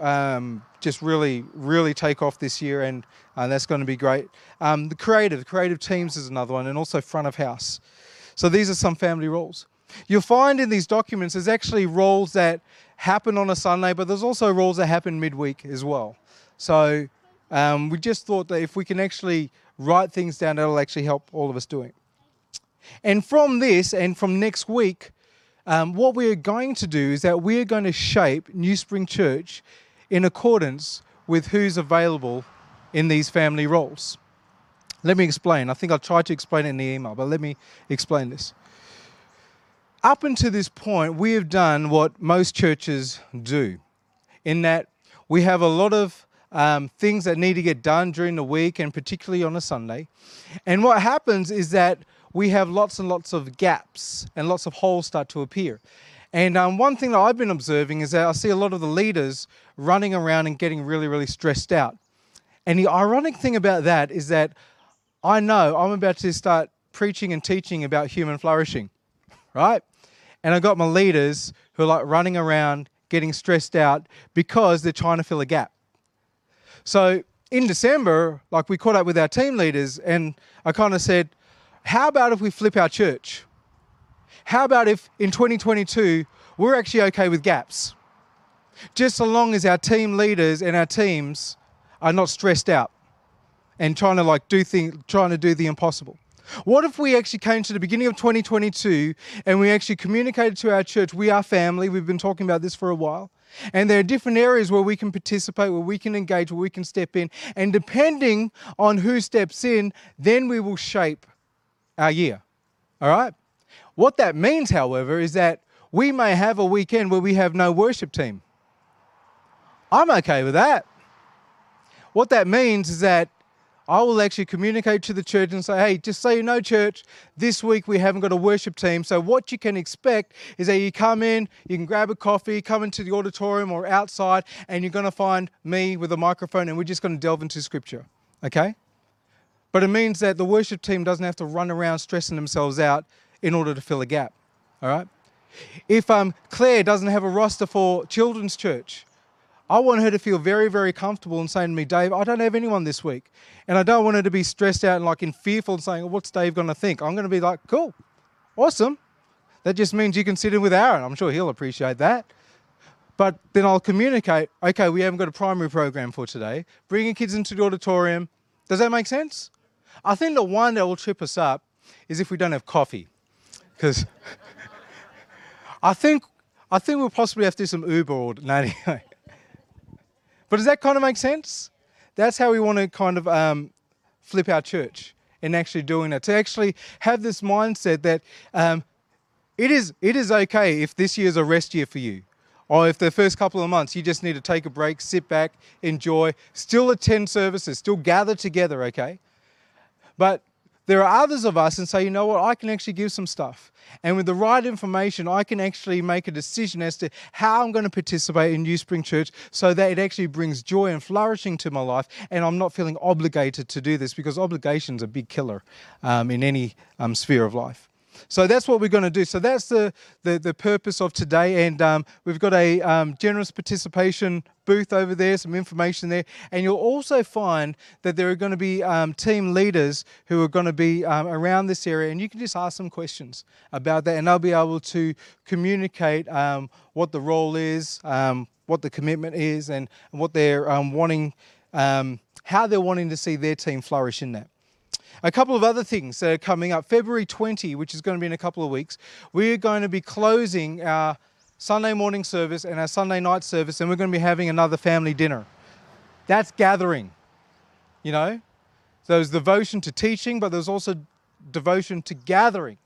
um, just really, really take off this year, and uh, that's going to be great. Um, the creative, creative teams is another one, and also front of house. So these are some family roles. You'll find in these documents there's actually roles that happen on a Sunday, but there's also roles that happen midweek as well. So um, we just thought that if we can actually write things down, that'll actually help all of us doing. And from this, and from next week, um, what we're going to do is that we're going to shape New Spring Church in accordance with who's available in these family roles. Let me explain. I think I tried to explain it in the email, but let me explain this. Up until this point, we have done what most churches do, in that we have a lot of um, things that need to get done during the week and particularly on a Sunday. And what happens is that we have lots and lots of gaps and lots of holes start to appear. And um, one thing that I've been observing is that I see a lot of the leaders running around and getting really, really stressed out. And the ironic thing about that is that I know I'm about to start preaching and teaching about human flourishing, right? And I got my leaders who are like running around getting stressed out because they're trying to fill a gap. So in December, like we caught up with our team leaders, and I kind of said, How about if we flip our church? How about if in 2022 we're actually okay with gaps? Just so long as our team leaders and our teams are not stressed out and trying to like do things, trying to do the impossible. What if we actually came to the beginning of 2022 and we actually communicated to our church, we are family, we've been talking about this for a while, and there are different areas where we can participate, where we can engage, where we can step in, and depending on who steps in, then we will shape our year. All right? What that means, however, is that we may have a weekend where we have no worship team. I'm okay with that. What that means is that I will actually communicate to the church and say, hey, just so you know, church, this week we haven't got a worship team. So, what you can expect is that you come in, you can grab a coffee, come into the auditorium or outside, and you're going to find me with a microphone, and we're just going to delve into scripture. Okay? But it means that the worship team doesn't have to run around stressing themselves out in order to fill a gap. All right? If um, Claire doesn't have a roster for children's church, I want her to feel very, very comfortable in saying to me, Dave, I don't have anyone this week. And I don't want her to be stressed out and like in fearful and saying, well, what's Dave going to think? I'm going to be like, cool, awesome. That just means you can sit in with Aaron. I'm sure he'll appreciate that. But then I'll communicate, okay, we haven't got a primary program for today. Bringing kids into the auditorium. Does that make sense? I think the one that will trip us up is if we don't have coffee. Because I think I think we'll possibly have to do some Uber or anyway. But does that kind of make sense? That's how we want to kind of um, flip our church in actually doing that. To actually have this mindset that um, it is it is okay if this year is a rest year for you, or if the first couple of months you just need to take a break, sit back, enjoy, still attend services, still gather together. Okay, but there are others of us and say, you know what, I can actually give some stuff. And with the right information, I can actually make a decision as to how I'm going to participate in New Spring Church so that it actually brings joy and flourishing to my life. And I'm not feeling obligated to do this because obligation is a big killer um, in any um, sphere of life. So that's what we're going to do. So that's the, the, the purpose of today. And um, we've got a um, generous participation booth over there, some information there. And you'll also find that there are going to be um, team leaders who are going to be um, around this area. And you can just ask some questions about that. And they'll be able to communicate um, what the role is, um, what the commitment is, and, and what they're wanting, how they're wanting to see their team flourish in that. A couple of other things that are coming up. February 20, which is going to be in a couple of weeks, we're going to be closing our Sunday morning service and our Sunday night service, and we're going to be having another family dinner. That's gathering, you know? So there's devotion to teaching, but there's also devotion to gathering.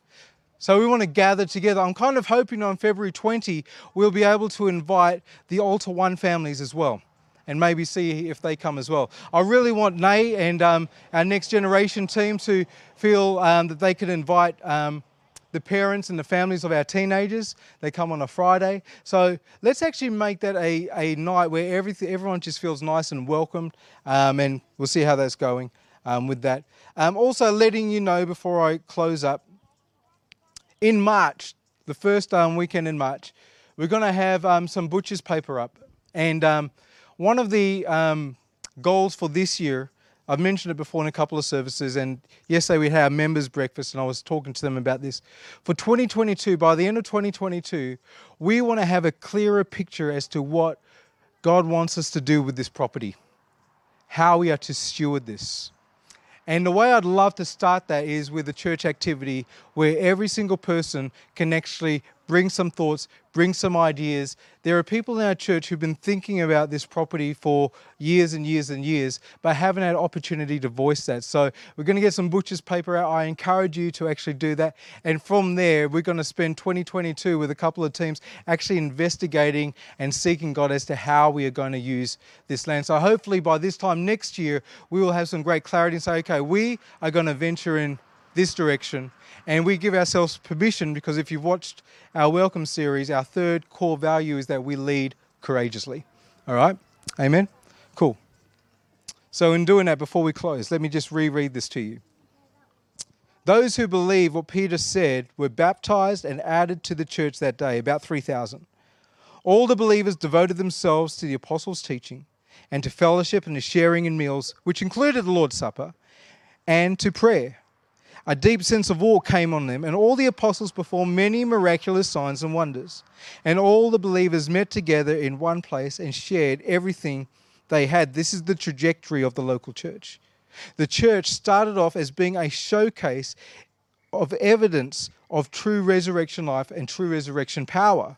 So we want to gather together. I'm kind of hoping on February 20 we'll be able to invite the Altar One families as well and maybe see if they come as well. I really want Nay and um, our next generation team to feel um, that they can invite um, the parents and the families of our teenagers. They come on a Friday. So let's actually make that a, a night where everything, everyone just feels nice and welcomed, um, and we'll see how that's going um, with that. Um, also, letting you know before I close up, in March, the first um, weekend in March, we're going to have um, some butcher's paper up. And one of the um, goals for this year, I've mentioned it before in a couple of services, and yesterday we had our members' breakfast, and I was talking to them about this. For 2022, by the end of 2022, we want to have a clearer picture as to what God wants us to do with this property, how we are to steward this. And the way I'd love to start that is with a church activity where every single person can actually bring some thoughts, bring some ideas. There are people in our church who've been thinking about this property for years and years and years, but haven't had opportunity to voice that. So we're going to get some butcher's paper out. I encourage you to actually do that. And from there, we're going to spend 2022 with a couple of teams actually investigating and seeking God as to how we are going to use this land. So hopefully by this time next year, we will have some great clarity and say, okay, we are going to venture in this direction. And we give ourselves permission because if you've watched our welcome series, our third core value is that we lead courageously. All right? Amen? Cool. So, in doing that, before we close, let me just reread this to you. Those who believe what Peter said were baptized and added to the church that day, about 3,000. All the believers devoted themselves to the apostles' teaching and to fellowship and to sharing in meals, which included the Lord's Supper, and to prayer. A deep sense of awe came on them, and all the apostles performed many miraculous signs and wonders. And all the believers met together in one place and shared everything they had. This is the trajectory of the local church. The church started off as being a showcase of evidence of true resurrection life and true resurrection power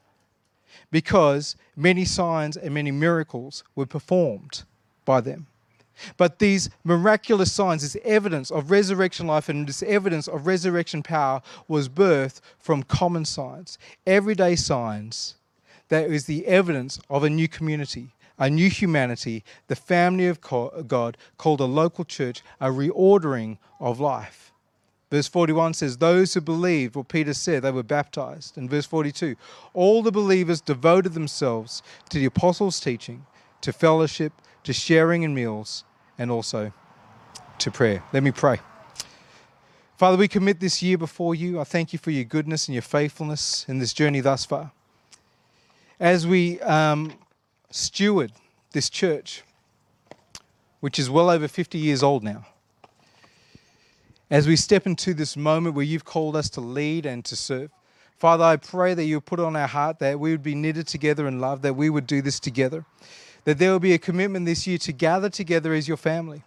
because many signs and many miracles were performed by them. But these miraculous signs, this evidence of resurrection life and this evidence of resurrection power was birthed from common signs, everyday signs that is the evidence of a new community, a new humanity, the family of God called a local church, a reordering of life. Verse 41 says, Those who believed what Peter said, they were baptized. And verse 42, all the believers devoted themselves to the apostles' teaching, to fellowship, to sharing in meals, and also to prayer. Let me pray. Father, we commit this year before you. I thank you for your goodness and your faithfulness in this journey thus far. As we um, steward this church, which is well over 50 years old now, as we step into this moment where you've called us to lead and to serve, Father, I pray that you put on our heart that we would be knitted together in love, that we would do this together that there will be a commitment this year to gather together as your family.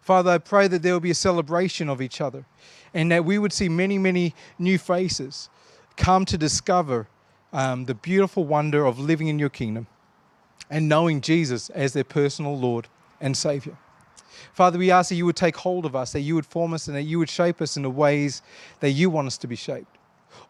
Father, I pray that there will be a celebration of each other and that we would see many, many new faces come to discover um, the beautiful wonder of living in your kingdom and knowing Jesus as their personal Lord and Savior. Father, we ask that you would take hold of us, that you would form us, and that you would shape us in the ways that you want us to be shaped.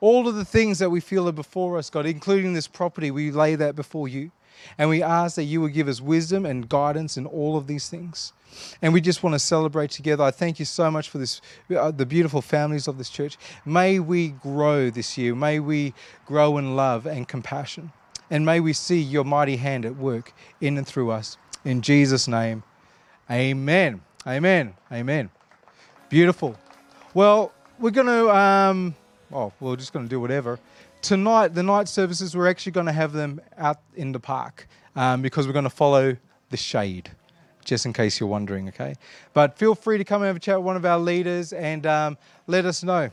All of the things that we feel are before us, God, including this property, we lay that before you. And we ask that you would give us wisdom and guidance in all of these things. And we just want to celebrate together. I thank you so much for this, uh, the beautiful families of this church. May we grow this year. May we grow in love and compassion. And may we see your mighty hand at work in and through us. In Jesus' name, amen. Amen. Amen. Beautiful. Well, we're going to, um, oh, we're just going to do whatever tonight, the night services, we're actually going to have them out in the park um, because we're going to follow the shade, just in case you're wondering, okay? But feel free to come and have a chat with one of our leaders and um, let us know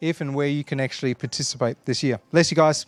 if and where you can actually participate this year. Bless you guys.